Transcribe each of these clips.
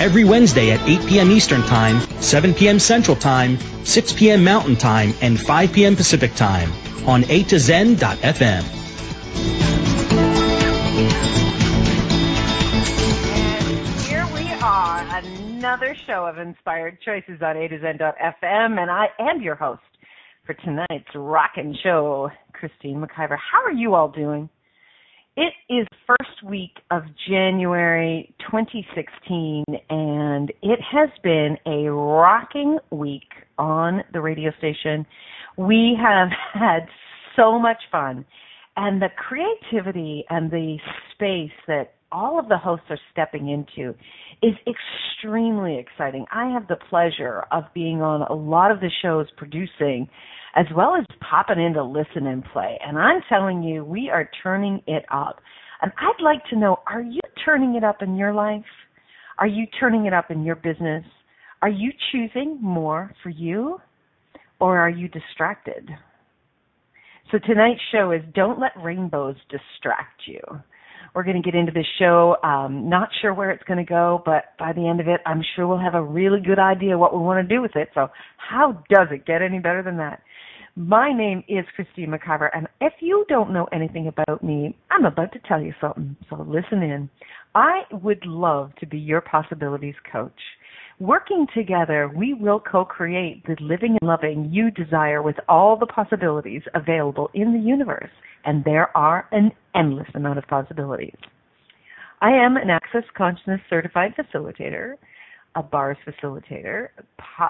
every Wednesday at 8 p.m. Eastern Time, 7 p.m. Central Time, 6 p.m. Mountain Time, and 5 p.m. Pacific Time on A to Zen.fm. And here we are, another show of Inspired Choices on A to Zen.fm, and I am your host for tonight's rockin' show, Christine McIver. How are you all doing? It is first week of January 2016, and it has been a rocking week on the radio station. We have had so much fun, and the creativity and the space that all of the hosts are stepping into is extremely exciting. I have the pleasure of being on a lot of the shows producing as well as popping in to listen and play. And I'm telling you, we are turning it up. And I'd like to know, are you turning it up in your life? Are you turning it up in your business? Are you choosing more for you? Or are you distracted? So tonight's show is Don't Let Rainbows Distract You. We're going to get into this show. Um, not sure where it's going to go, but by the end of it, I'm sure we'll have a really good idea what we want to do with it. So, how does it get any better than that? My name is Christine McIver, and if you don't know anything about me, I'm about to tell you something. So, listen in. I would love to be your possibilities coach. Working together, we will co-create the living and loving you desire with all the possibilities available in the universe. And there are an endless amount of possibilities. I am an Access Consciousness certified facilitator, a bars facilitator,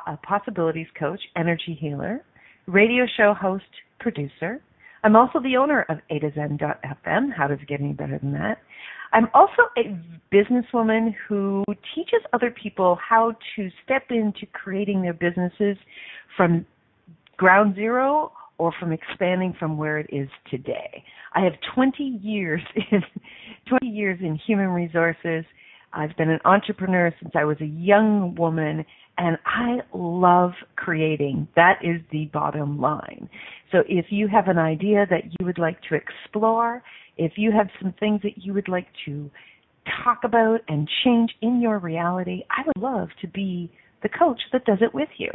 a possibilities coach, energy healer, radio show host, producer. I'm also the owner of A to Zen.fm. How does it get any better than that? I'm also a businesswoman who teaches other people how to step into creating their businesses from ground zero or from expanding from where it is today. I have 20 years in 20 years in human resources. I've been an entrepreneur since I was a young woman and I love creating. That is the bottom line. So if you have an idea that you would like to explore, if you have some things that you would like to talk about and change in your reality, I would love to be the coach that does it with you.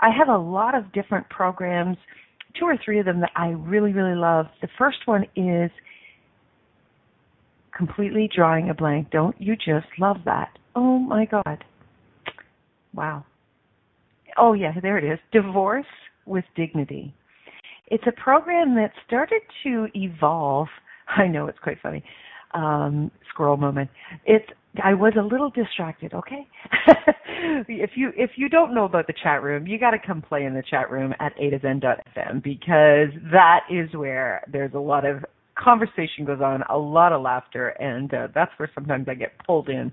I have a lot of different programs, two or three of them that I really, really love. The first one is completely drawing a blank. Don't you just love that? Oh my God. Wow. Oh, yeah, there it is. Divorce with Dignity. It's a program that started to evolve I know it's quite funny. Um, squirrel moment. It's I was a little distracted. Okay, if you if you don't know about the chat room, you got to come play in the chat room at a to because that is where there's a lot of conversation goes on, a lot of laughter, and uh, that's where sometimes I get pulled in.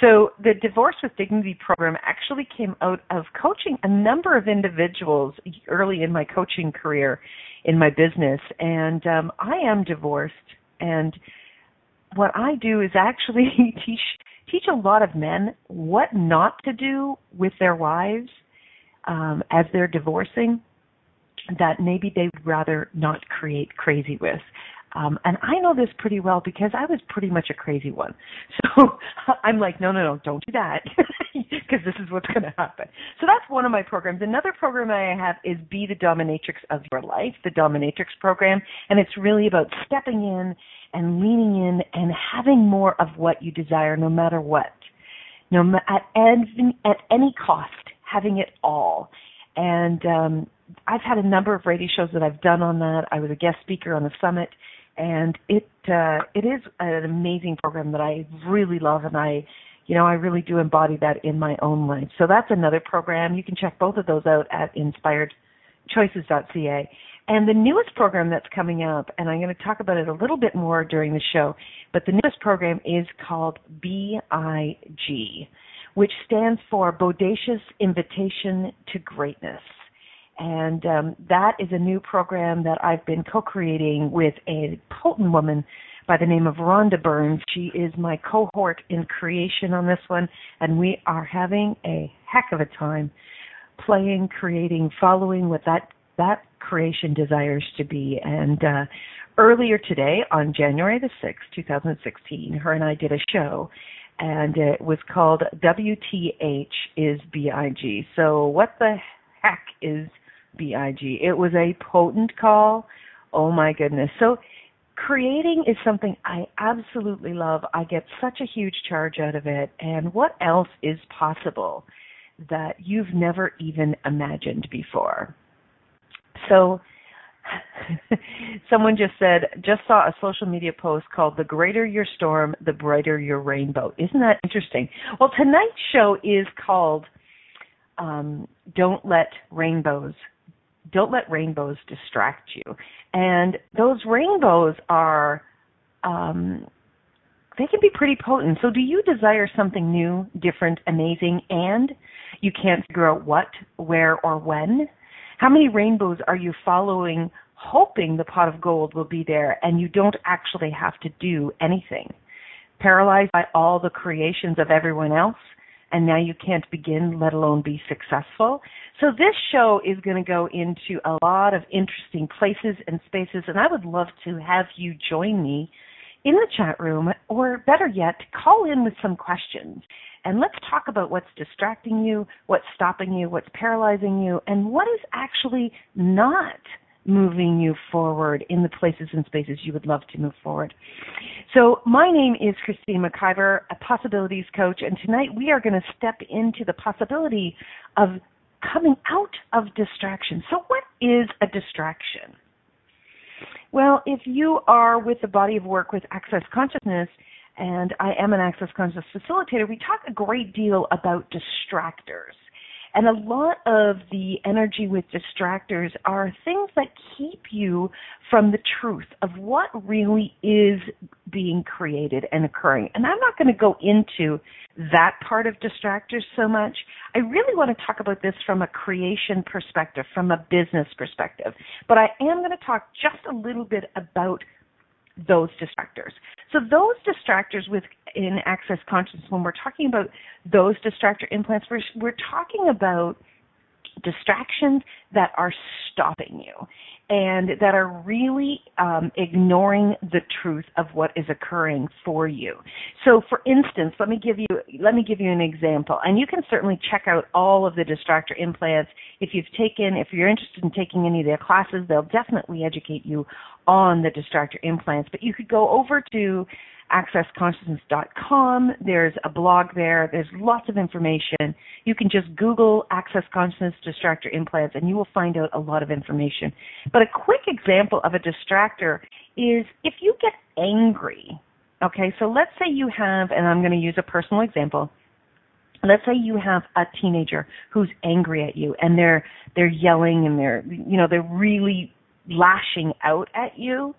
So the Divorce with Dignity program actually came out of coaching a number of individuals early in my coaching career in my business, and um, I am divorced, and what I do is actually teach teach a lot of men what not to do with their wives um, as they're divorcing that maybe they'd rather not create crazy with. Um, and I know this pretty well because I was pretty much a crazy one. So I'm like, no, no, no, don't do that because this is what's going to happen. So that's one of my programs. Another program I have is Be the Dominatrix of Your Life, the Dominatrix program. And it's really about stepping in and leaning in and having more of what you desire no matter what. No, at, any, at any cost, having it all. And um, I've had a number of radio shows that I've done on that. I was a guest speaker on the summit and it uh, it is an amazing program that I really love, and I, you know, I really do embody that in my own life. So that's another program. You can check both of those out at inspiredchoices.ca. And the newest program that's coming up, and I'm going to talk about it a little bit more during the show, but the newest program is called BIG, which stands for Bodacious Invitation to Greatness. And um, that is a new program that I've been co creating with a potent woman by the name of Rhonda Burns. She is my cohort in creation on this one, and we are having a heck of a time playing, creating, following what that that creation desires to be. And uh, earlier today, on January the sixth, two thousand sixteen, her and I did a show, and it was called WTH is BIG. So what the heck is BIG? It was a potent call. Oh my goodness. So creating is something I absolutely love. I get such a huge charge out of it. And what else is possible that you've never even imagined before? So, someone just said, just saw a social media post called The Greater Your Storm, the Brighter Your Rainbow. Isn't that interesting? Well, tonight's show is called um, Don't Let Rainbows don't let rainbows distract you. And those rainbows are, um, they can be pretty potent. So, do you desire something new, different, amazing, and you can't figure out what, where, or when? How many rainbows are you following, hoping the pot of gold will be there, and you don't actually have to do anything? Paralyzed by all the creations of everyone else? And now you can't begin, let alone be successful. So this show is going to go into a lot of interesting places and spaces, and I would love to have you join me in the chat room, or better yet, call in with some questions. And let's talk about what's distracting you, what's stopping you, what's paralyzing you, and what is actually not moving you forward in the places and spaces you would love to move forward. So, my name is Christine McIver, a possibilities coach, and tonight we are going to step into the possibility of coming out of distraction. So, what is a distraction? Well, if you are with the body of work with Access Consciousness, and I am an Access Consciousness facilitator, we talk a great deal about distractors. And a lot of the energy with distractors are things that keep you from the truth of what really is being created and occurring. And I'm not going to go into that part of distractors so much. I really want to talk about this from a creation perspective, from a business perspective. But I am going to talk just a little bit about those distractors. So those distractors within access consciousness, when we're talking about those distractor implants, we're, we're talking about distractions that are stopping you and that are really um, ignoring the truth of what is occurring for you. So, for instance, let me give you let me give you an example, and you can certainly check out all of the distractor implants if you've taken if you're interested in taking any of their classes. They'll definitely educate you on the distractor implants. But you could go over to accessconsciousness.com. There's a blog there. There's lots of information. You can just Google Access Consciousness distractor implants and you will find out a lot of information. But a quick example of a distractor is if you get angry. Okay, so let's say you have, and I'm going to use a personal example. Let's say you have a teenager who's angry at you and they're they're yelling and they're you know they're really lashing out at you.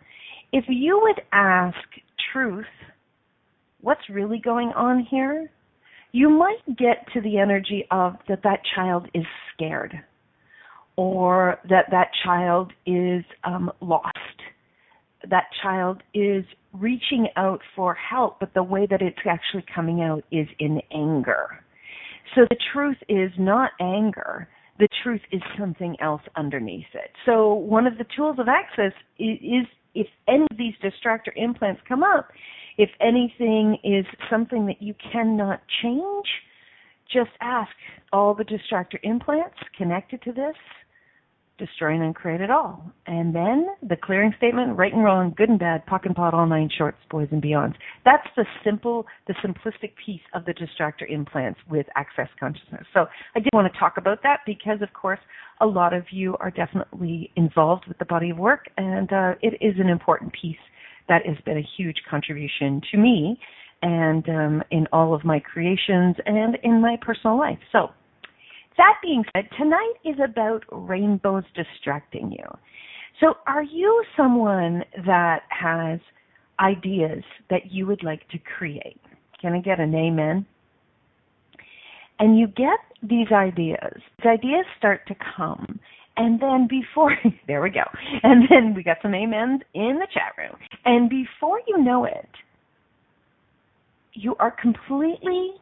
If you would ask truth, what's really going on here, you might get to the energy of that that child is scared or that that child is um, lost. That child is reaching out for help, but the way that it's actually coming out is in anger. So the truth is not anger. The truth is something else underneath it. So one of the tools of access is if any of these distractor implants come up, if anything is something that you cannot change, just ask all the distractor implants connected to this, destroy and uncreate it all. And then the clearing statement, right and wrong, good and bad, POC and POD, all nine shorts, boys and beyonds. That's the simple, the simplistic piece of the distractor implants with access consciousness. So I did want to talk about that because, of course, a lot of you are definitely involved with the body of work, and uh, it is an important piece that has been a huge contribution to me and um, in all of my creations and in my personal life. So, that being said, tonight is about rainbows distracting you. So, are you someone that has ideas that you would like to create? Can I get an amen? and you get these ideas. The ideas start to come. And then before, there we go. And then we got some amens in the chat room. And before you know it, you are completely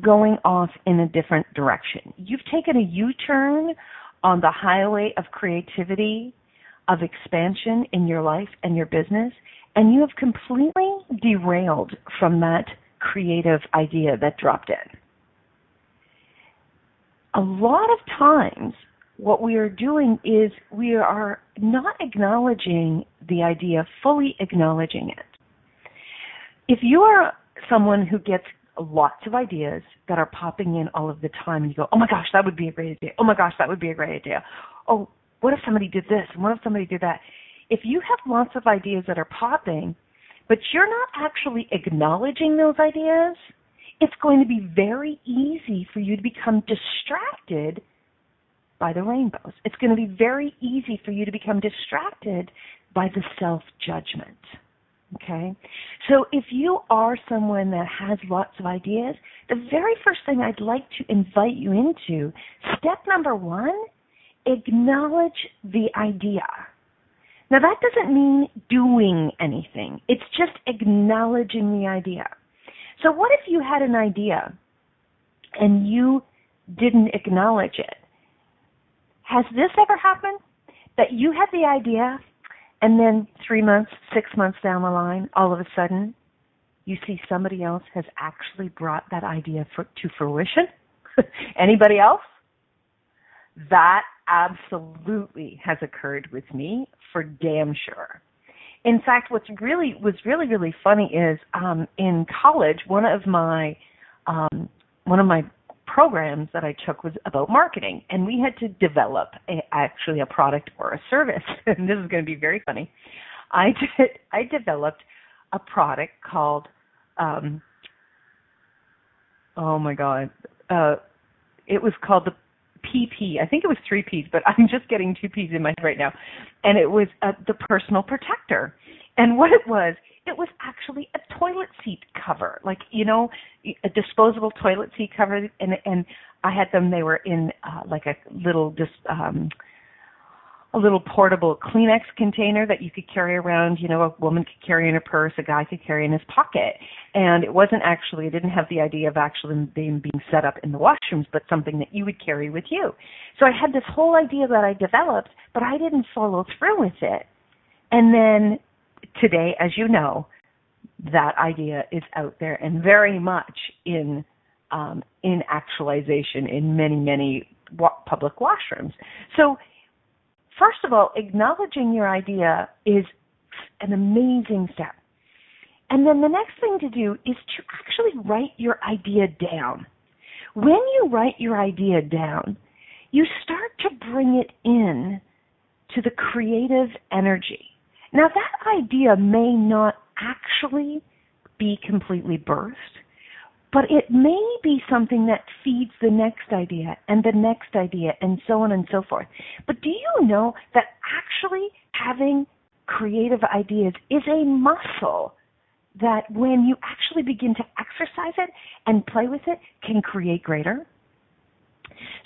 going off in a different direction. You've taken a U-turn on the highway of creativity, of expansion in your life and your business, and you have completely derailed from that creative idea that dropped in. A lot of times, what we are doing is we are not acknowledging the idea, fully acknowledging it. If you are someone who gets lots of ideas that are popping in all of the time and you go, oh my gosh, that would be a great idea. Oh my gosh, that would be a great idea. Oh, what if somebody did this? And what if somebody did that? If you have lots of ideas that are popping, but you're not actually acknowledging those ideas, it's going to be very easy for you to become distracted by the rainbows. It's going to be very easy for you to become distracted by the self judgment. Okay? So if you are someone that has lots of ideas, the very first thing I'd like to invite you into, step number one, acknowledge the idea. Now that doesn't mean doing anything. It's just acknowledging the idea. So what if you had an idea and you didn't acknowledge it? Has this ever happened? That you had the idea and then three months, six months down the line, all of a sudden, you see somebody else has actually brought that idea for, to fruition? Anybody else? That absolutely has occurred with me for damn sure. In fact, what's really was really really funny is um, in college, one of my um, one of my programs that I took was about marketing, and we had to develop a, actually a product or a service. and this is going to be very funny. I did I developed a product called um, oh my god, uh, it was called the PP. I think it was three P's, but I'm just getting two P's in my head right now. And it was uh, the personal protector. And what it was, it was actually a toilet seat cover, like you know, a disposable toilet seat cover. And and I had them. They were in uh, like a little just um, a little portable Kleenex container that you could carry around. You know, a woman could carry in her purse, a guy could carry in his pocket. And it wasn't actually. It didn't have the idea of actually being being set up in the washrooms, but something that you would carry with you. So I had this whole idea that I developed, but I didn't follow through with it. And then today, as you know, that idea is out there and very much in um, in actualization in many many wa- public washrooms. So, first of all, acknowledging your idea is an amazing step. And then the next thing to do is to actually write your idea down. When you write your idea down, you start to bring it in to the creative energy. Now, that idea may not actually be completely birthed, but it may be something that feeds the next idea and the next idea and so on and so forth. But do you know that actually having creative ideas is a muscle that when you actually begin to exercise it and play with it can create greater?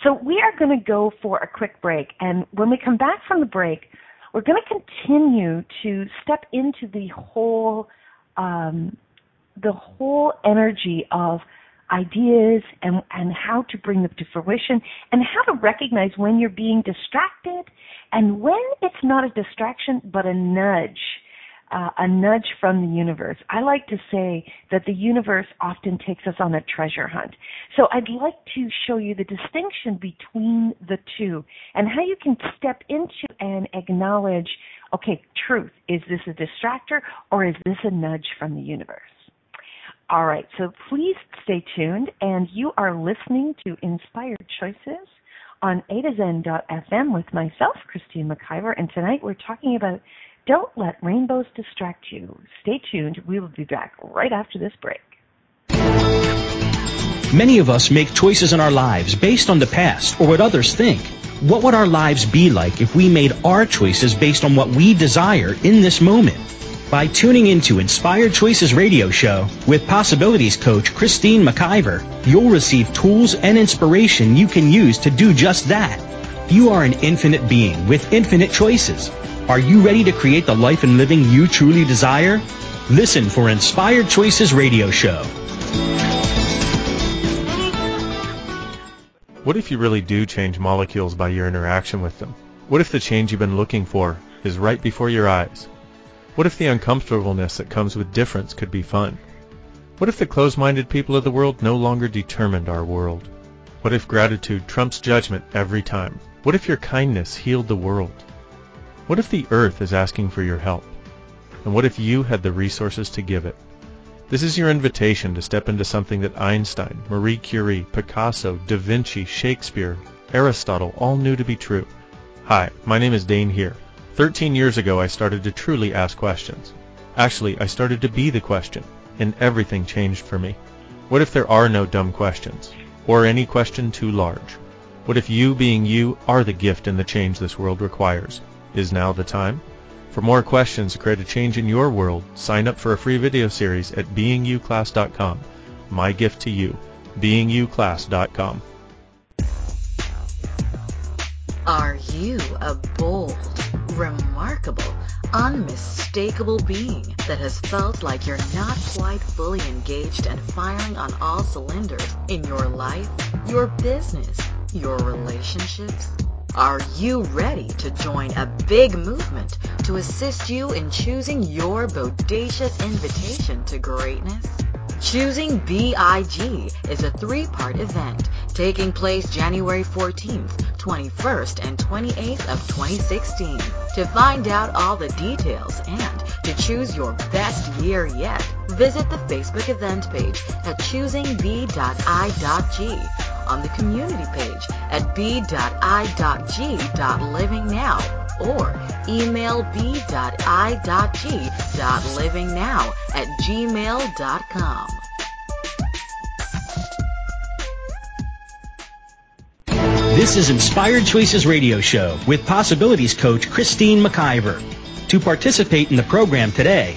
So we are going to go for a quick break. And when we come back from the break, we're going to continue to step into the whole um, the whole energy of ideas and, and how to bring them to fruition and how to recognize when you're being distracted and when it's not a distraction but a nudge uh, a nudge from the universe. I like to say that the universe often takes us on a treasure hunt. So I'd like to show you the distinction between the two and how you can step into and acknowledge, okay, truth, is this a distractor or is this a nudge from the universe? All right, so please stay tuned and you are listening to Inspired Choices on A to Zen.fm with myself, Christine McIver, and tonight we're talking about don't let rainbows distract you. Stay tuned. We will be back right after this break. Many of us make choices in our lives based on the past or what others think. What would our lives be like if we made our choices based on what we desire in this moment? By tuning into Inspired Choices Radio Show with Possibilities Coach Christine McIver, you'll receive tools and inspiration you can use to do just that. You are an infinite being with infinite choices. Are you ready to create the life and living you truly desire? Listen for Inspired Choices Radio Show. What if you really do change molecules by your interaction with them? What if the change you've been looking for is right before your eyes? What if the uncomfortableness that comes with difference could be fun? What if the closed-minded people of the world no longer determined our world? What if gratitude trumps judgment every time? What if your kindness healed the world? What if the earth is asking for your help? And what if you had the resources to give it? This is your invitation to step into something that Einstein, Marie Curie, Picasso, Da Vinci, Shakespeare, Aristotle all knew to be true. Hi, my name is Dane Heer. 13 years ago I started to truly ask questions. Actually, I started to be the question, and everything changed for me. What if there are no dumb questions? Or any question too large? What if you being you are the gift and the change this world requires? Is now the time? For more questions to create a change in your world, sign up for a free video series at beingyouclass.com. My gift to you, beingyouclass.com. Are you a bold, remarkable, unmistakable being that has felt like you're not quite fully engaged and firing on all cylinders in your life, your business, your relationships? Are you ready to join a big movement to assist you in choosing your bodacious invitation to greatness? Choosing BIG is a three-part event taking place January 14th, 21st, and 28th of 2016. To find out all the details and to choose your best year yet, visit the Facebook event page at choosingb.i.g on the community page at b.i.g.livingnow or email b.i.g.livingnow at gmail.com. This is Inspired Choices Radio Show with Possibilities Coach Christine McIver. To participate in the program today,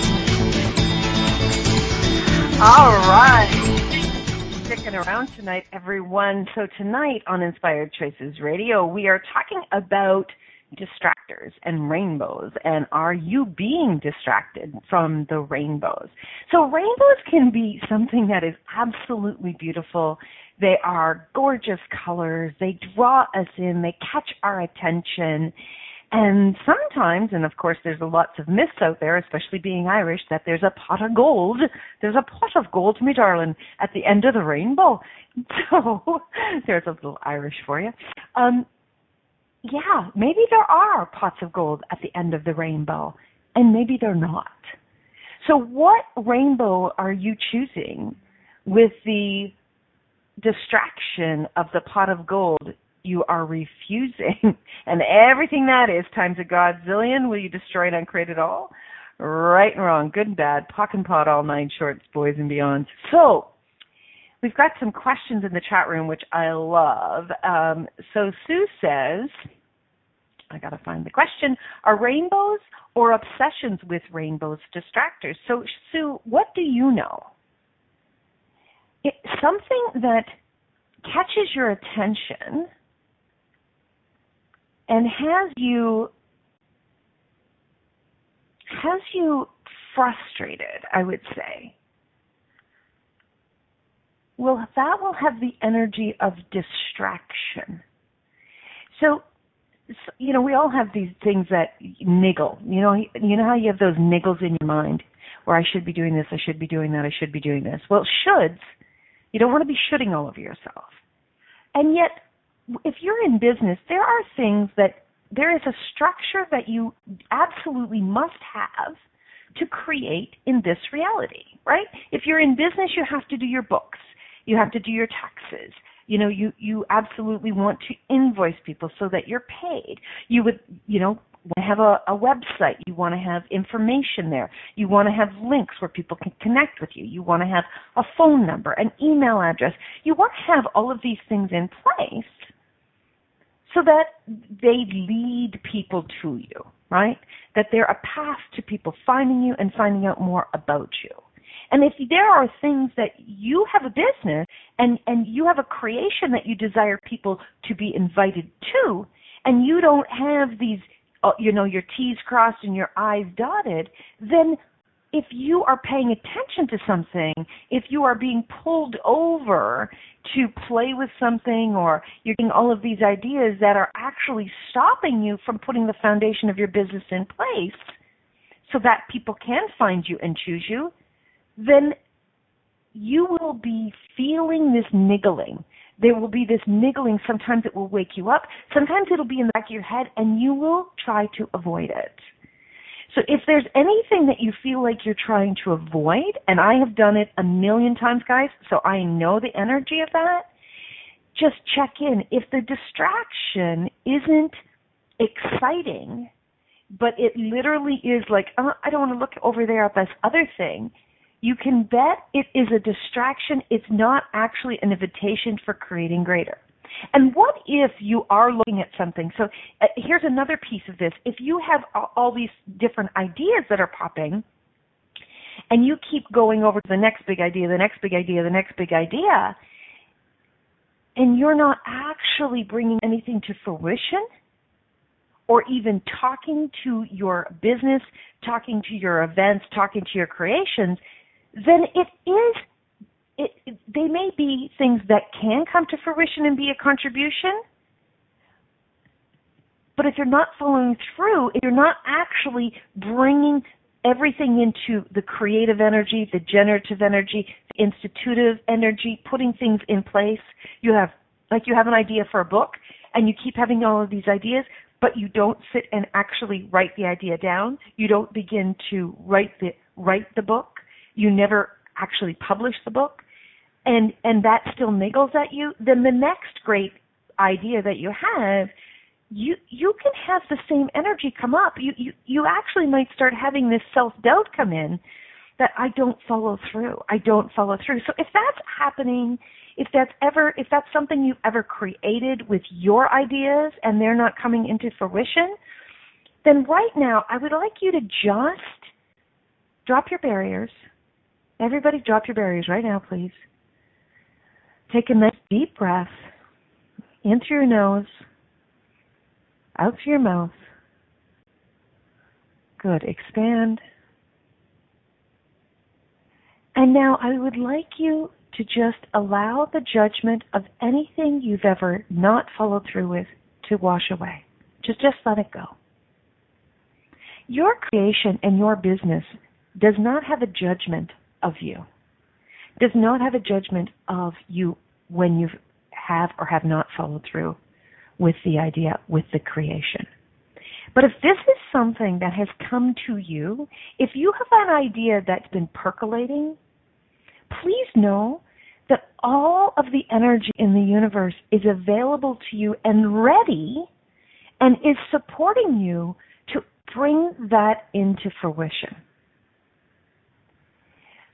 All right. Sticking around tonight, everyone. So tonight on Inspired Choices Radio, we are talking about distractors and rainbows. And are you being distracted from the rainbows? So rainbows can be something that is absolutely beautiful. They are gorgeous colors. They draw us in. They catch our attention and sometimes, and of course there's lots of myths out there, especially being Irish, that there's a pot of gold, there's a pot of gold, me darling, at the end of the rainbow. So there's a little Irish for you. Um, yeah, maybe there are pots of gold at the end of the rainbow, and maybe they're not. So what rainbow are you choosing with the distraction of the pot of gold you are refusing? and everything that is times a godzillion, will you destroy and uncreate it all? Right and wrong, good and bad, POC and POD, all nine shorts, boys and beyond. So, we've got some questions in the chat room, which I love. Um, so Sue says, I got to find the question, are rainbows or obsessions with rainbows distractors? So Sue, what do you know? It, something that catches your attention and has you has you frustrated, I would say. Well, that will have the energy of distraction. So, you know, we all have these things that niggle. You know, you know how you have those niggles in your mind where I should be doing this, I should be doing that, I should be doing this. Well, shoulds, you don't want to be shooting all over yourself. And yet, if you're in business, there are things that there is a structure that you absolutely must have to create in this reality, right? If you're in business, you have to do your books. You have to do your taxes. You know, you, you absolutely want to invoice people so that you're paid. You would, you know, have a, a website. You want to have information there. You want to have links where people can connect with you. You want to have a phone number, an email address. You want to have all of these things in place so that they lead people to you, right? That they're a path to people finding you and finding out more about you. And if there are things that you have a business and, and you have a creation that you desire people to be invited to, and you don't have these, Uh, you know, your T's crossed and your I's dotted, then if you are paying attention to something, if you are being pulled over to play with something or you're getting all of these ideas that are actually stopping you from putting the foundation of your business in place so that people can find you and choose you, then you will be feeling this niggling. There will be this niggling. Sometimes it will wake you up. Sometimes it'll be in the back of your head and you will try to avoid it. So if there's anything that you feel like you're trying to avoid, and I have done it a million times, guys, so I know the energy of that, just check in. If the distraction isn't exciting, but it literally is like, oh, I don't want to look over there at this other thing, you can bet it is a distraction. It's not actually an invitation for creating greater. And what if you are looking at something? So uh, here's another piece of this. If you have all these different ideas that are popping, and you keep going over to the next big idea, the next big idea, the next big idea, and you're not actually bringing anything to fruition, or even talking to your business, talking to your events, talking to your creations, then it is it, it, they may be things that can come to fruition and be a contribution. But if you're not following through, if you're not actually bringing everything into the creative energy, the generative energy, the institutive energy, putting things in place, you have, like you have an idea for a book and you keep having all of these ideas, but you don't sit and actually write the idea down. You don't begin to write the, write the book. You never actually publish the book and and that still niggles at you, then the next great idea that you have, you you can have the same energy come up. You you you actually might start having this self doubt come in that I don't follow through. I don't follow through. So if that's happening, if that's ever if that's something you've ever created with your ideas and they're not coming into fruition, then right now I would like you to just drop your barriers. Everybody drop your barriers right now, please. Take a nice deep breath in through your nose, out through your mouth. Good. Expand. And now I would like you to just allow the judgment of anything you've ever not followed through with to wash away. Just just let it go. Your creation and your business does not have a judgment of you does not have a judgment of you when you have or have not followed through with the idea, with the creation. But if this is something that has come to you, if you have an idea that's been percolating, please know that all of the energy in the universe is available to you and ready and is supporting you to bring that into fruition.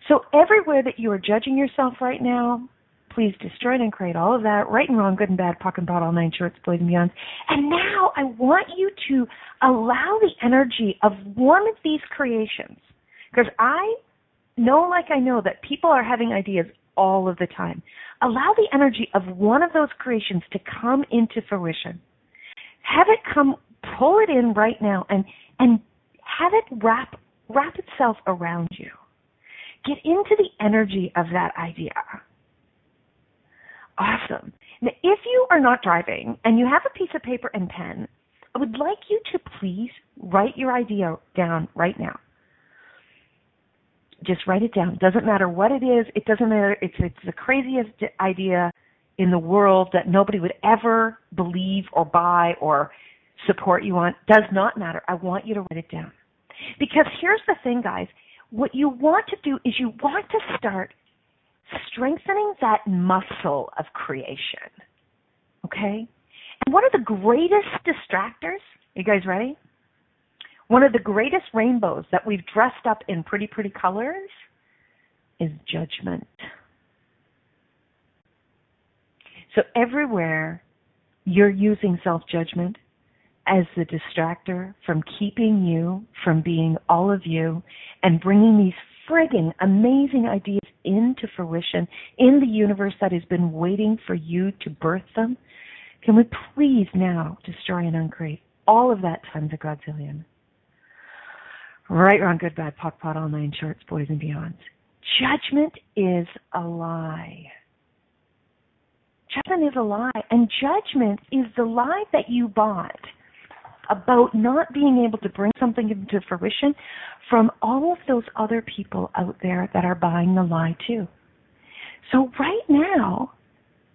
So everywhere that you are judging yourself right now, please destroy and create all of that, right and wrong, good and bad, POC and POD, all nine shorts, boys and beyonds. And now I want you to allow the energy of one of these creations, because I know like I know that people are having ideas all of the time. Allow the energy of one of those creations to come into fruition. Have it come, pull it in right now and, and have it wrap, wrap itself around you. Get into the energy of that idea. Awesome. Now, if you are not driving and you have a piece of paper and pen, I would like you to please write your idea down right now. Just write it down. Doesn't matter what it is. It doesn't matter. It's it's the craziest idea in the world that nobody would ever believe or buy or support you on. Does not matter. I want you to write it down. Because here's the thing, guys. What you want to do is you want to start strengthening that muscle of creation. Okay? And one of the greatest distractors, you guys ready? One of the greatest rainbows that we've dressed up in pretty, pretty colors is judgment. So everywhere you're using self judgment as the distractor from keeping you from being all of you and bringing these friggin' amazing ideas into fruition in the universe that has been waiting for you to birth them. Can we please now destroy and uncreate all of that times a godzillion? Right, wrong, good, bad, POC, POD, all nine shorts, boys and beyonds. Judgment is a lie. Judgment is a lie. And judgment is the lie that you bought about not being able to bring something into fruition from all of those other people out there that are buying the lie too. So right now,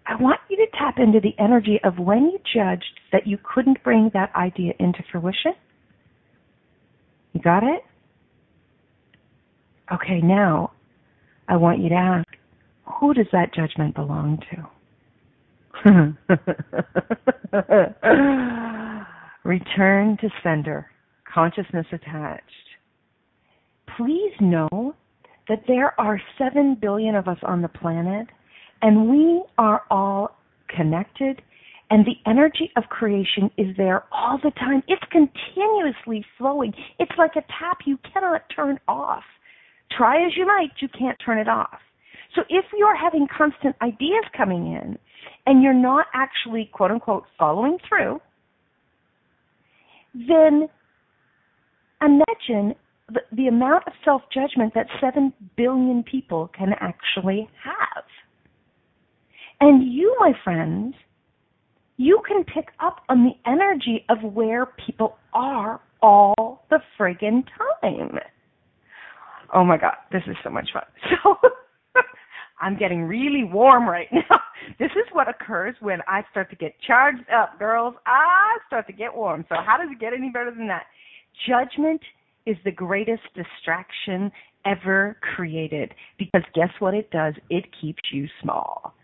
I want you to tap into the energy of when you judged that you couldn't bring that idea into fruition. You got it? Okay, now I want you to ask, who does that judgment belong to? Return to sender, consciousness attached. Please know that there are 7 billion of us on the planet, and we are all connected, and the energy of creation is there all the time. It's continuously flowing. It's like a tap you cannot turn off. Try as you might, you can't turn it off. So if you're having constant ideas coming in and you're not actually, quote unquote, following through, then imagine the, the amount of self judgment that 7 billion people can actually have. And you, my friends, you can pick up on the energy of where people are all the friggin' time. Oh my god, this is so much fun. So I'm getting really warm right now. This is what occurs when I start to get charged up, girls. I start to get warm. So how does it get any better than that? Judgment is the greatest distraction ever created because guess what it does? It keeps you small.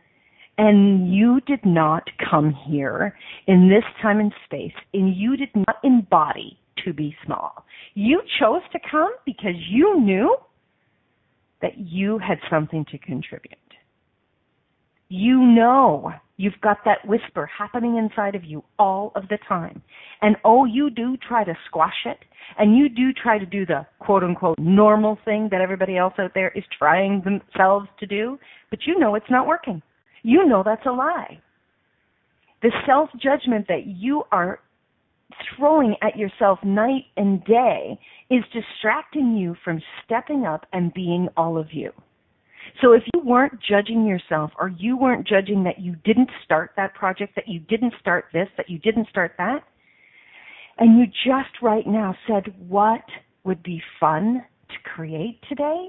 And you did not come here in this time and space, and you did not embody to be small. You chose to come because you knew that you had something to contribute. You know you've got that whisper happening inside of you all of the time. And oh, you do try to squash it, and you do try to do the quote unquote normal thing that everybody else out there is trying themselves to do, but you know it's not working. You know that's a lie. The self judgment that you are throwing at yourself night and day is distracting you from stepping up and being all of you. So if you weren't judging yourself or you weren't judging that you didn't start that project, that you didn't start this, that you didn't start that, and you just right now said, what would be fun to create today?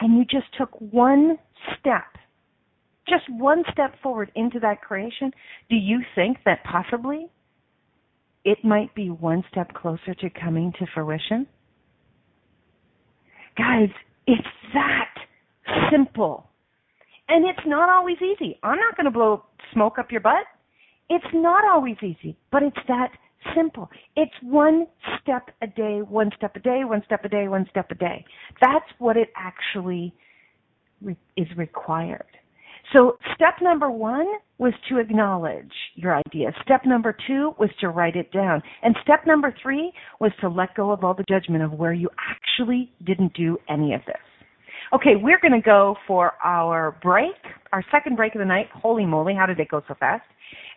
And you just took one step, just one step forward into that creation, do you think that possibly it might be one step closer to coming to fruition? Guys, it's that simple. And it's not always easy. I'm not going to blow smoke up your butt. It's not always easy, but it's that simple. It's one step a day, one step a day, one step a day, one step a day. That's what it actually re- is required. So step number one was to acknowledge your idea. Step number two was to write it down. And step number three was to let go of all the judgment of where you actually didn't do any of this. Okay, we're going to go for our break, our second break of the night. Holy moly, how did it go so fast?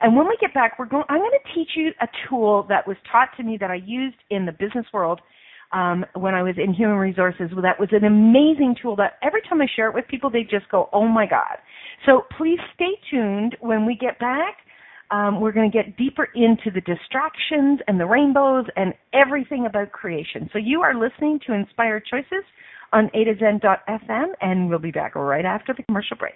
And when we get back, we're going, I'm going to teach you a tool that was taught to me that I used in the business world um, when I was in human resources. That was an amazing tool that every time I share it with people, they just go, oh my God. So please stay tuned when we get back. Um, we're going to get deeper into the distractions and the rainbows and everything about creation. So you are listening to Inspired Choices on A to Zen.fm, and we'll be back right after the commercial break.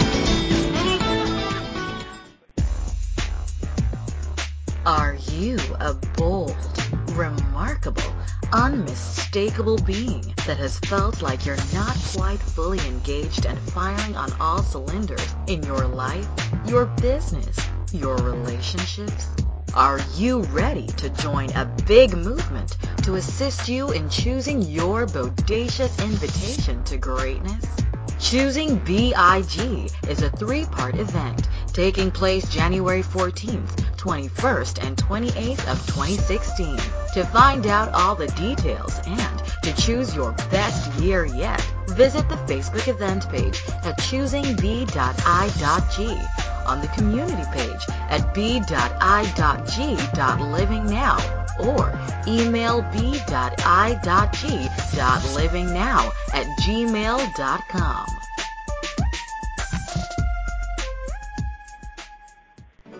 Are you a bold, remarkable, unmistakable being that has felt like you're not quite fully engaged and firing on all cylinders in your life, your business, your relationships? Are you ready to join a big movement to assist you in choosing your bodacious invitation to greatness? Choosing BIG is a three-part event taking place January 14th, 21st, and 28th of 2016. To find out all the details and to choose your best year yet, visit the Facebook event page at choosingb.i.g, on the community page at b.i.g.livingnow, or email b.i.g.livingnow at gmail.com.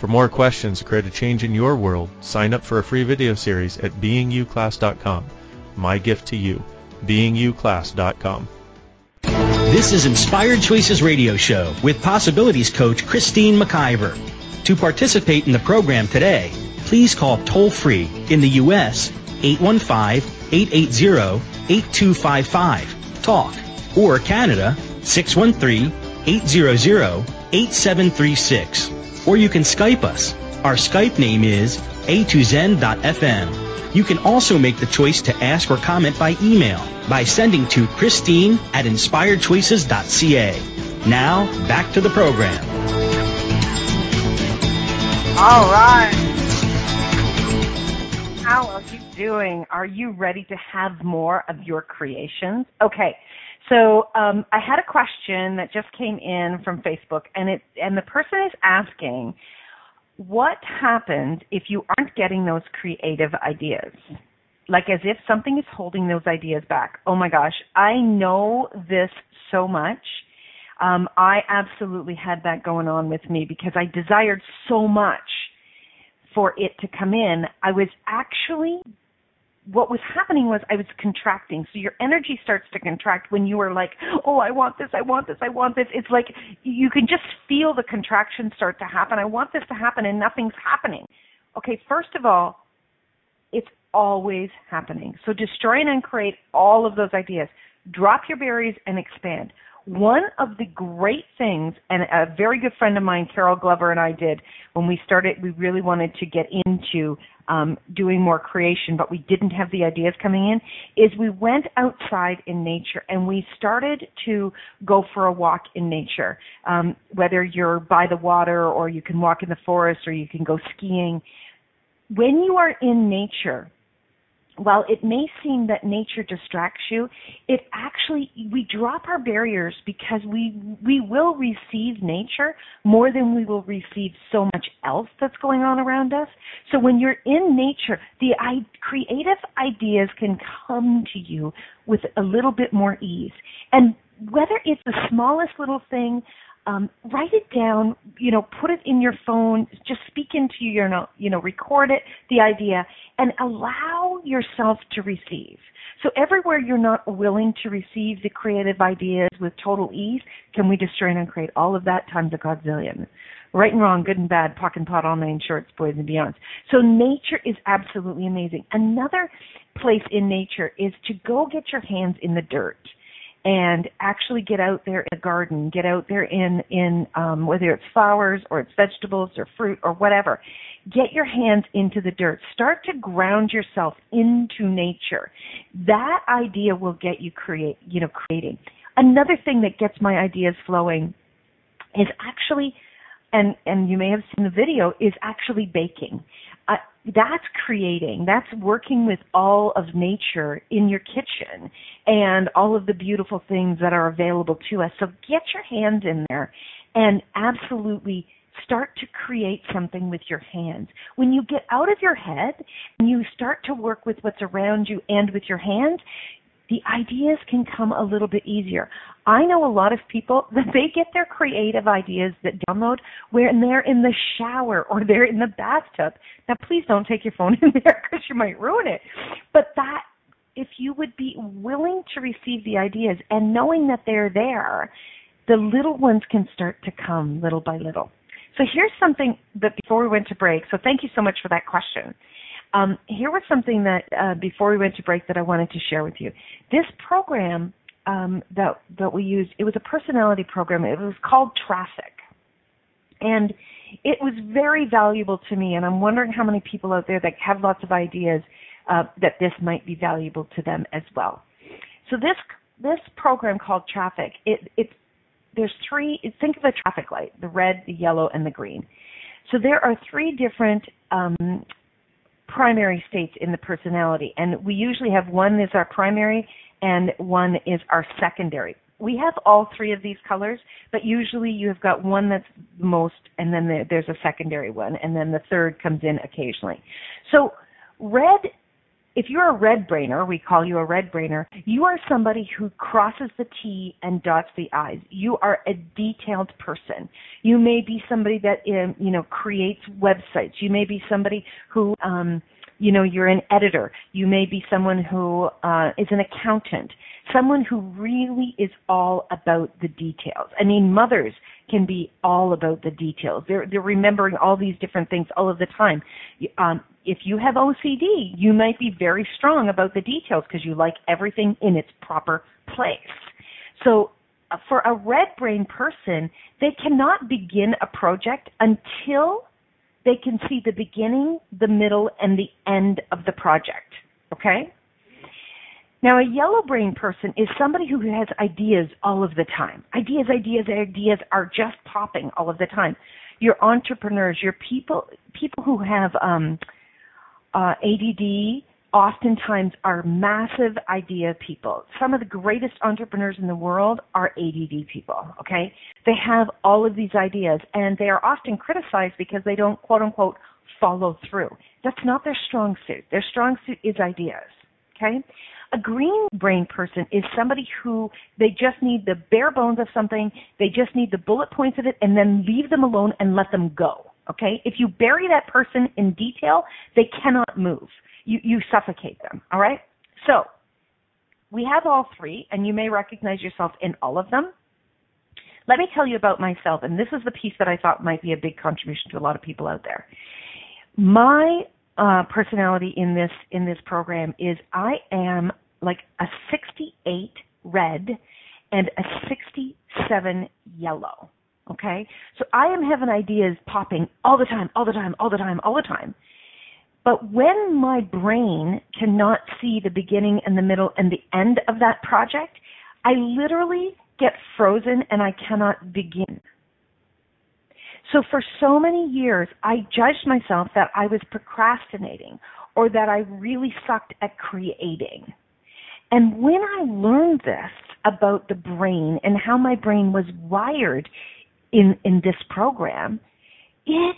For more questions to create a change in your world, sign up for a free video series at beingyouclass.com. My gift to you, beingyouclass.com. This is Inspired Choices Radio Show with Possibilities Coach Christine McIver. To participate in the program today, please call toll free in the U.S. 815-880-8255 talk or Canada 613-800-8736 or you can Skype us. Our Skype name is a2zen.fm. You can also make the choice to ask or comment by email by sending to Christine at inspiredchoices.ca. Now, back to the program. All right. How are you doing? Are you ready to have more of your creations? Okay. So um, I had a question that just came in from Facebook, and it and the person is asking, what happens if you aren't getting those creative ideas? Like as if something is holding those ideas back. Oh my gosh, I know this so much. Um, I absolutely had that going on with me because I desired so much for it to come in. I was actually what was happening was I was contracting. So your energy starts to contract when you are like, oh, I want this, I want this, I want this. It's like you can just feel the contraction start to happen. I want this to happen and nothing's happening. Okay, first of all, it's always happening. So destroy and uncreate all of those ideas. Drop your barriers and expand. One of the great things, and a very good friend of mine, Carol Glover, and I did when we started, we really wanted to get into um, doing more creation, but we didn't have the ideas coming in, is we went outside in nature and we started to go for a walk in nature. Um, whether you're by the water or you can walk in the forest or you can go skiing. When you are in nature, while it may seem that nature distracts you, it actually we drop our barriers because we we will receive nature more than we will receive so much else that's going on around us. So when you're in nature, the I, creative ideas can come to you with a little bit more ease. And whether it's the smallest little thing, um, write it down, you know, put it in your phone, just speak into your, you know, record it, the idea, and allow yourself to receive. So everywhere you're not willing to receive the creative ideas with total ease, can we destroy and create all of that times a godzillion? Right and wrong, good and bad, POC and POD, all nine shorts, boys and beyonds. So nature is absolutely amazing. Another place in nature is to go get your hands in the dirt and actually get out there in the garden, get out there in in um, whether it's flowers or it's vegetables or fruit or whatever. Get your hands into the dirt. Start to ground yourself into nature. That idea will get you create, you know, creating. Another thing that gets my ideas flowing is actually and and you may have seen the video is actually baking uh, that's creating that's working with all of nature in your kitchen and all of the beautiful things that are available to us. So get your hands in there and absolutely start to create something with your hands. When you get out of your head and you start to work with what's around you and with your hands the ideas can come a little bit easier. I know a lot of people that they get their creative ideas that download when they're in the shower or they're in the bathtub. Now, please don't take your phone in there because you might ruin it. But that, if you would be willing to receive the ideas and knowing that they're there, the little ones can start to come little by little. So here's something that before we went to break. So thank you so much for that question. Um, here was something that uh, before we went to break that I wanted to share with you. This program um, that that we used, it was a personality program. It was called Traffic, and it was very valuable to me. And I'm wondering how many people out there that have lots of ideas uh, that this might be valuable to them as well. So this this program called Traffic, it it there's three. Think of a traffic light: the red, the yellow, and the green. So there are three different um, primary states in the personality. And we usually have one is our primary and one is our secondary. We have all three of these colors, but usually you have got one that's most, and then there's a secondary one, and then the third comes in occasionally. So red if you're a red brainer, we call you a red brainer, you are somebody who crosses the T and dots the I's. You are a detailed person. You may be somebody that, um, you know, creates websites. You may be somebody who, um, you know, you're an editor. You may be someone who uh, is an accountant. Someone who really is all about the details. I mean, mothers can be all about the details. They're they're remembering all these different things all of the time. Um, if you have OCD, you might be very strong about the details because you like everything in its proper place. So uh, for a red brain person, they cannot begin a project until they can see the beginning, the middle, and the end of the project. Okay? Now, a yellow brain person is somebody who has ideas all of the time. Ideas, ideas, ideas are just popping all of the time. Your entrepreneurs, your people, people who have um, uh, ADD oftentimes are massive idea people. Some of the greatest entrepreneurs in the world are ADD people, okay? They have all of these ideas and they are often criticized because they don't quote unquote follow through. That's not their strong suit. Their strong suit is ideas, okay? A green brain person is somebody who they just need the bare bones of something, they just need the bullet points of it and then leave them alone and let them go Okay? If you bury that person in detail, they cannot move. You, you suffocate them. All right? So, we have all three, and you may recognize yourself in all of them. Let me tell you about myself, and this is the piece that I thought might be a big contribution to a lot of people out there. My uh, personality in this in this program is I am like a 68 red and a 67 yellow. Okay? So I am having ideas popping all the time, all the time, all the time, all the time. But when my brain cannot see the beginning and the middle and the end of that project, I literally get frozen and I cannot begin. So for so many years, I judged myself that I was procrastinating or that I really sucked at creating. And when I learned this about the brain and how my brain was wired in, in this program, it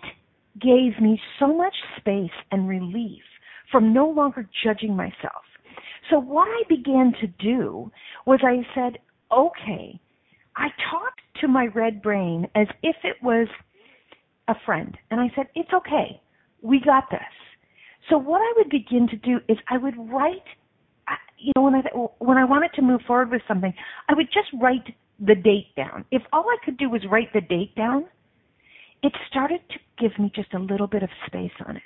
gave me so much space and relief from no longer judging myself. So what I began to do was I said, okay, I talked to my red brain as if it was a friend. And I said, It's okay. We got this. So what I would begin to do is I would write, you know, when I when I wanted to move forward with something, I would just write the date down. If all I could do was write the date down, it started to give me just a little bit of space on it.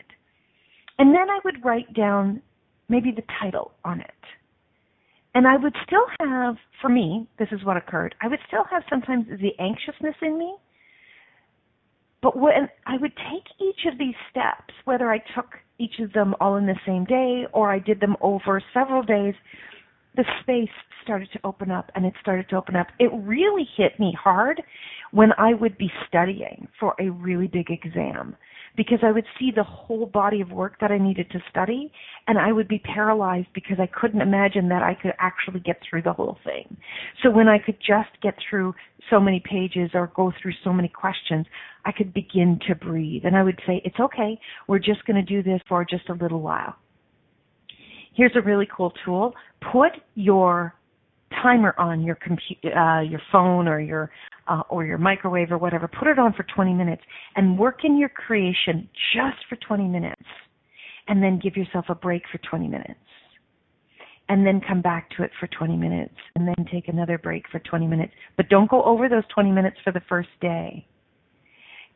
And then I would write down maybe the title on it. And I would still have, for me, this is what occurred, I would still have sometimes the anxiousness in me. But when I would take each of these steps, whether I took each of them all in the same day or I did them over several days, the space started to open up and it started to open up. It really hit me hard when I would be studying for a really big exam because I would see the whole body of work that I needed to study and I would be paralyzed because I couldn't imagine that I could actually get through the whole thing. So when I could just get through so many pages or go through so many questions, I could begin to breathe and I would say, it's okay, we're just going to do this for just a little while. Here's a really cool tool. Put your timer on your computer, uh, your phone or your uh, or your microwave or whatever. Put it on for 20 minutes and work in your creation just for 20 minutes, and then give yourself a break for 20 minutes, and then come back to it for 20 minutes, and then take another break for 20 minutes. But don't go over those 20 minutes for the first day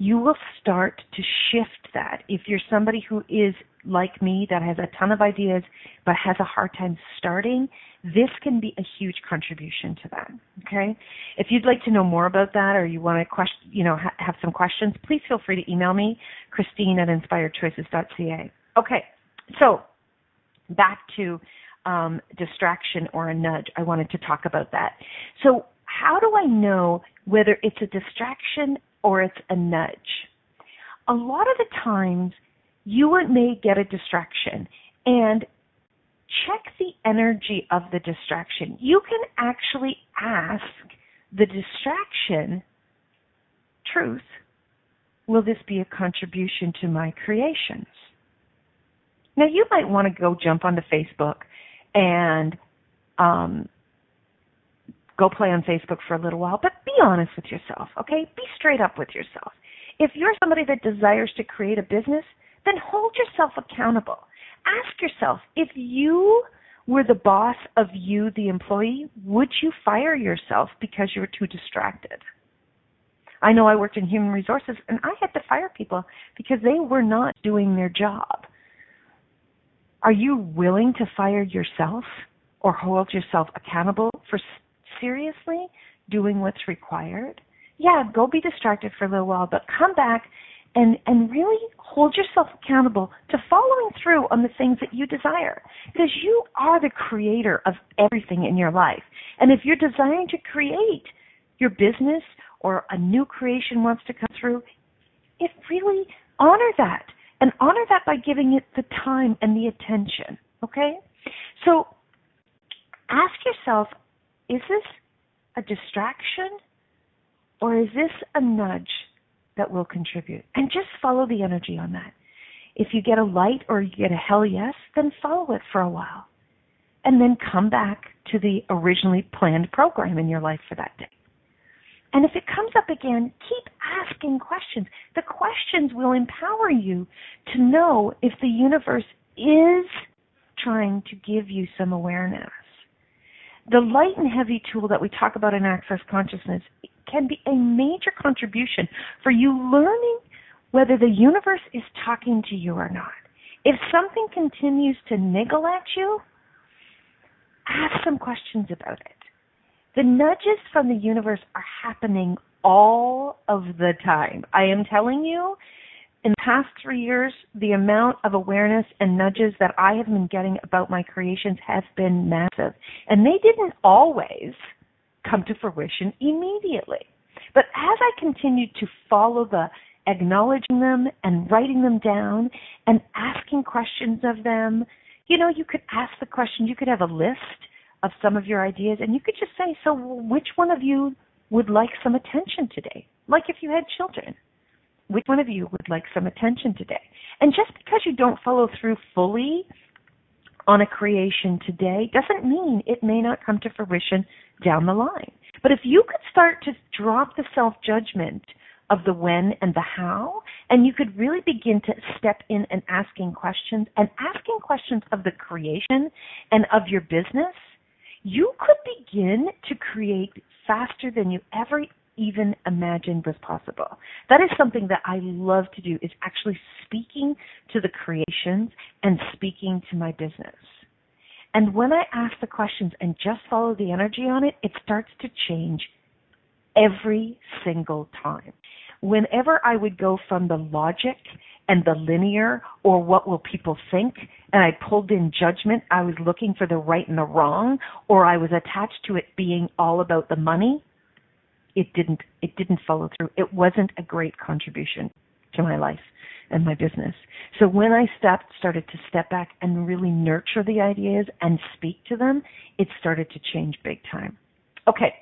you will start to shift that. If you're somebody who is like me that has a ton of ideas but has a hard time starting, this can be a huge contribution to that. Okay? If you'd like to know more about that or you want to question, you know, ha- have some questions, please feel free to email me, Christine at inspiredchoices.ca. Okay. So, back to um, distraction or a nudge. I wanted to talk about that. So, how do I know whether it's a distraction or it's a nudge. A lot of the times, you may get a distraction and check the energy of the distraction. You can actually ask the distraction, truth, will this be a contribution to my creations? Now, you might want to go jump onto Facebook and um, go play on Facebook for a little while, but be honest with yourself, okay? Be straight up with yourself. If you're somebody that desires to create a business, then hold yourself accountable. Ask yourself, if you were the boss of you, the employee, would you fire yourself because you were too distracted? I know I worked in human resources and I had to fire people because they were not doing their job. Are you willing to fire yourself or hold yourself accountable for seriously doing what's required, yeah, go be distracted for a little while, but come back and and really hold yourself accountable to following through on the things that you desire because you are the creator of everything in your life. And if you're desiring to create your business or a new creation wants to come through, it really honor that and honor that by giving it the time and the attention, okay? So ask yourself is this a distraction or is this a nudge that will contribute? And just follow the energy on that. If you get a light or you get a hell yes, then follow it for a while. And then come back to the originally planned program in your life for that day. And if it comes up again, keep asking questions. The questions will empower you to know if the universe is trying to give you some awareness the light and heavy tool that we talk about in Access Consciousness can be a major contribution for you learning whether the universe is talking to you or not. If something continues to niggle at you, ask some questions about it. The nudges from the universe are happening all of the time. I am telling you, in the past three years, the amount of awareness and nudges that I have been getting about my creations has been massive. And they didn't always come to fruition immediately. But as I continued to follow the acknowledging them and writing them down and asking questions of them, you know, you could ask the question, you could have a list of some of your ideas, and you could just say, so which one of you would like some attention today? Like if you had children which one of you would like some attention today? And just because you don't follow through fully on a creation today doesn't mean it may not come to fruition down the line. But if you could start to drop the self judgment of the when and the how, and you could really begin to step in and asking questions and asking questions of the creation and of your business, you could begin to create faster than you ever even imagined was possible. That is something that I love to do is actually speaking to the creations and speaking to my business. And when I ask the questions and just follow the energy on it, it starts to change every single time. Whenever I would go from the logic and the linear or what will people think and I pulled in judgment, I was looking for the right and the wrong or I was attached to it being all about the money, it didn't it didn't follow through. It wasn't a great contribution to my life and my business. So when I stepped started to step back and really nurture the ideas and speak to them, it started to change big time. Okay.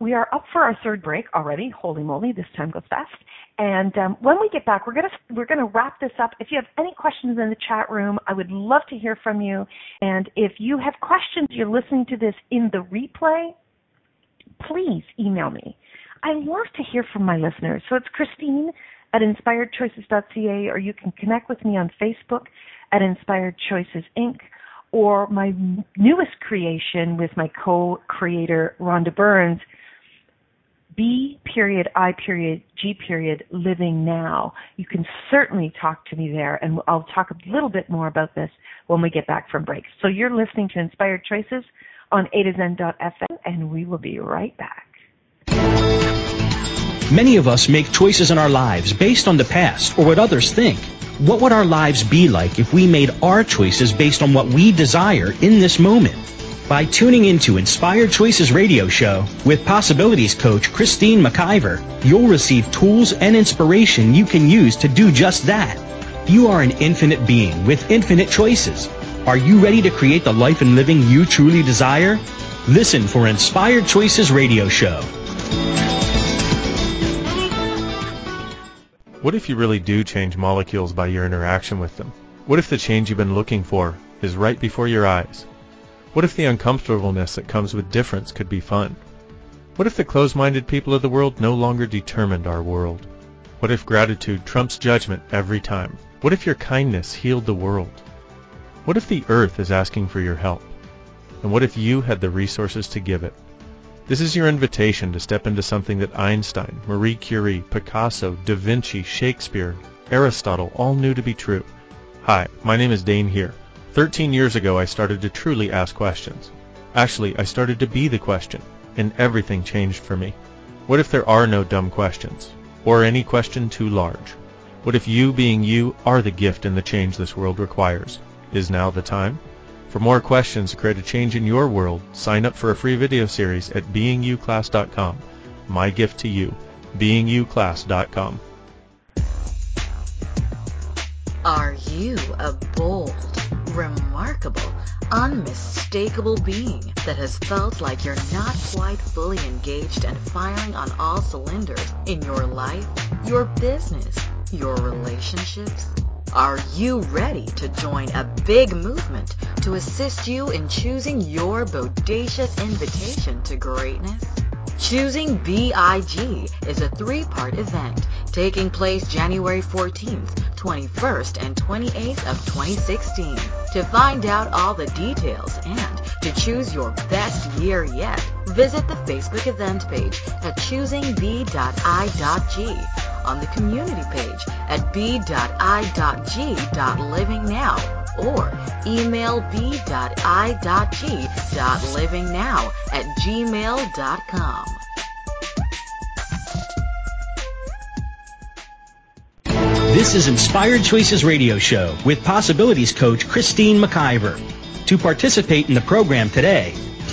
We are up for our third break already. Holy moly, this time goes fast. And um, when we get back, we're gonna we're gonna wrap this up. If you have any questions in the chat room, I would love to hear from you. And if you have questions, you're listening to this in the replay please email me. I love to hear from my listeners. So it's Christine at inspiredchoices.ca, or you can connect with me on Facebook at Inspired Choices Inc., or my newest creation with my co-creator Rhonda Burns, B period I period G period living now. You can certainly talk to me there, and I'll talk a little bit more about this when we get back from break. So you're listening to Inspired Choices on A to Zen.fm, and we will be right back. Many of us make choices in our lives based on the past or what others think. What would our lives be like if we made our choices based on what we desire in this moment? By tuning into Inspired Choices radio show with possibilities coach Christine McIver, you'll receive tools and inspiration you can use to do just that. You are an infinite being with infinite choices. Are you ready to create the life and living you truly desire? Listen for Inspired Choices radio show. What if you really do change molecules by your interaction with them? What if the change you've been looking for is right before your eyes? What if the uncomfortableness that comes with difference could be fun? What if the closed-minded people of the world no longer determined our world? What if gratitude trumps judgment every time? What if your kindness healed the world? What if the earth is asking for your help? And what if you had the resources to give it? This is your invitation to step into something that Einstein, Marie Curie, Picasso, Da Vinci, Shakespeare, Aristotle all knew to be true. Hi, my name is Dane Heer. 13 years ago I started to truly ask questions. Actually, I started to be the question, and everything changed for me. What if there are no dumb questions? Or any question too large? What if you being you are the gift and the change this world requires? Is now the time? For more questions to create a change in your world, sign up for a free video series at beingyouclass.com. My gift to you, beingyouclass.com. Are you a bold, remarkable, unmistakable being that has felt like you're not quite fully engaged and firing on all cylinders in your life, your business, your relationships? Are you ready to join a big movement to assist you in choosing your bodacious invitation to greatness? Choosing BIG is a three-part event taking place January 14th, 21st, and 28th of 2016. To find out all the details and to choose your best year yet, visit the Facebook event page at choosingb.i.g on the community page at b.i.g.livingnow or email b.i.g.livingnow at gmail.com. This is Inspired Choices Radio Show with Possibilities Coach Christine McIver. To participate in the program today,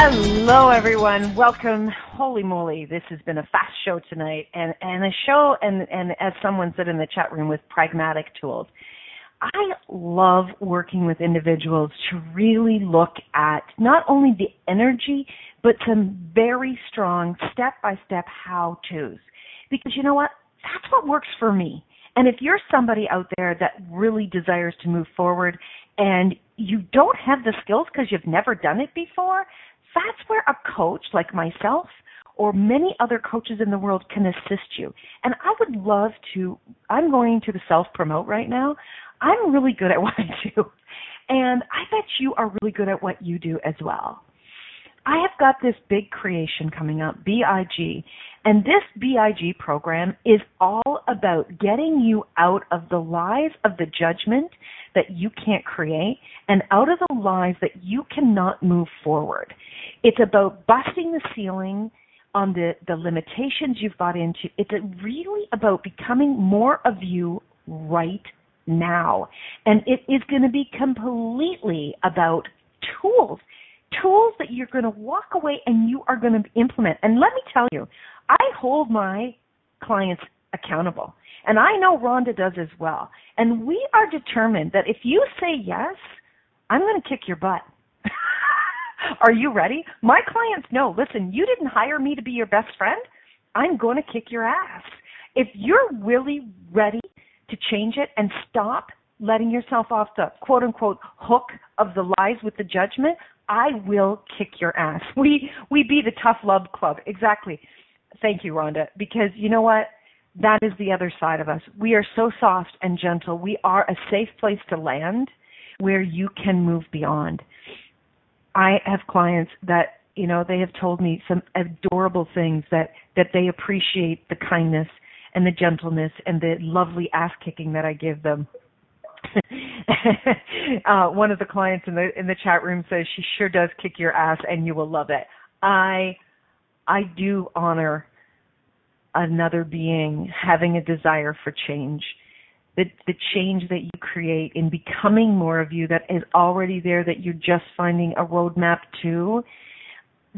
Hello, everyone. Welcome. holy moly, this has been a fast show tonight, and and a show, and and as someone said in the chat room, with pragmatic tools. I love working with individuals to really look at not only the energy, but some very strong step by step how to's. Because you know what? That's what works for me. And if you're somebody out there that really desires to move forward and you don't have the skills because you've never done it before, that's where a coach like myself or many other coaches in the world can assist you. And I would love to, I'm going to the self promote right now. I'm really good at what I do. And I bet you are really good at what you do as well. I have got this big creation coming up, BIG, and this BIG program is all about getting you out of the lies of the judgment that you can't create and out of the lies that you cannot move forward. It's about busting the ceiling on the, the limitations you've got into. It's really about becoming more of you right now. And it is going to be completely about tools. Tools that you're going to walk away and you are going to implement. And let me tell you, I hold my clients accountable. And I know Rhonda does as well. And we are determined that if you say yes, I'm going to kick your butt. are you ready? My clients know, listen, you didn't hire me to be your best friend. I'm going to kick your ass. If you're really ready to change it and stop letting yourself off the quote unquote hook of the lies with the judgment, I will kick your ass. We we be the tough love club. Exactly. Thank you, Rhonda. Because you know what? That is the other side of us. We are so soft and gentle. We are a safe place to land where you can move beyond. I have clients that, you know, they have told me some adorable things that that they appreciate the kindness and the gentleness and the lovely ass kicking that I give them. uh, one of the clients in the in the chat room says she sure does kick your ass and you will love it. I I do honor another being having a desire for change. The the change that you create in becoming more of you that is already there that you're just finding a roadmap to,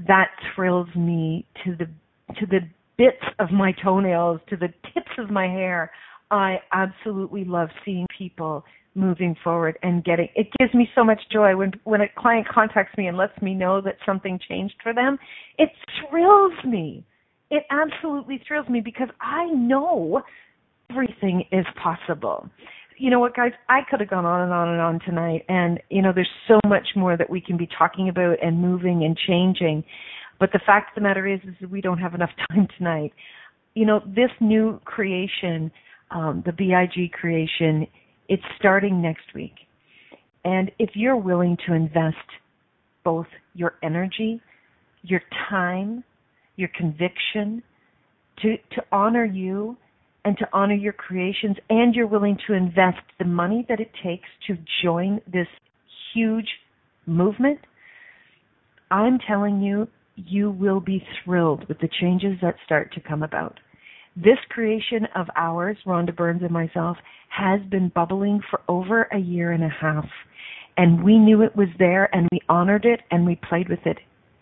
that thrills me to the to the bits of my toenails to the tips of my hair. I absolutely love seeing people moving forward and getting it gives me so much joy when when a client contacts me and lets me know that something changed for them. It thrills me. It absolutely thrills me because I know everything is possible. You know what, guys? I could have gone on and on and on tonight, and you know, there's so much more that we can be talking about and moving and changing. But the fact of the matter is, is we don't have enough time tonight. You know, this new creation, um, the BIG creation, it's starting next week. And if you're willing to invest both your energy, your time, your conviction to, to honor you and to honor your creations, and you're willing to invest the money that it takes to join this huge movement, I'm telling you, you will be thrilled with the changes that start to come about. This creation of ours, Rhonda Burns and myself, has been bubbling for over a year and a half. And we knew it was there and we honored it and we played with it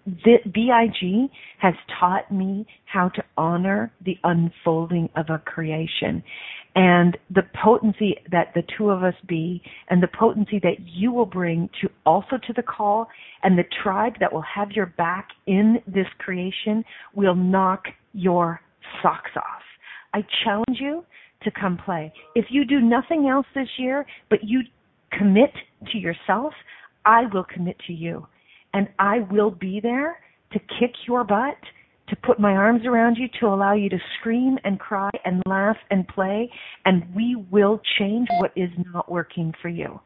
BIG has taught me how to honor the unfolding of a creation and the potency that the two of us be and the potency that you will bring to also to the call and the tribe that will have your back in this creation will knock your socks off. I challenge you to come play. If you do nothing else this year, but you commit to yourself, I will commit to you and I will be there to kick your butt, to put my arms around you, to allow you to scream and cry and laugh and play, and we will change what is not working for you.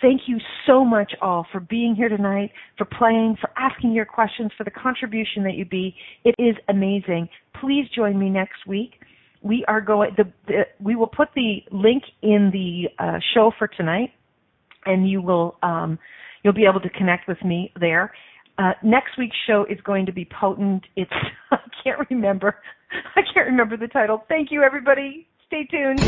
Thank you so much all for being here tonight, for playing, for asking your questions, for the contribution that you be. It is amazing. Please join me next week. We are going. The, the we will put the link in the uh, show for tonight, and you will um, You'll be able to connect with me there. Uh, next week's show is going to be potent. It's I can't remember. I can't remember the title. Thank you, everybody. Stay tuned.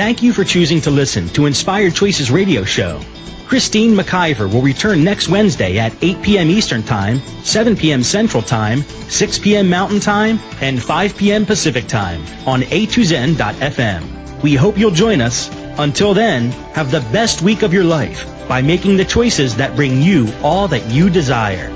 Thank you for choosing to listen to Inspired Choices Radio Show. Christine McIver will return next Wednesday at 8 p.m. Eastern Time, 7 p.m. Central Time, 6 p.m. Mountain Time, and 5 p.m. Pacific Time on a2zen.fm. We hope you'll join us. Until then, have the best week of your life by making the choices that bring you all that you desire.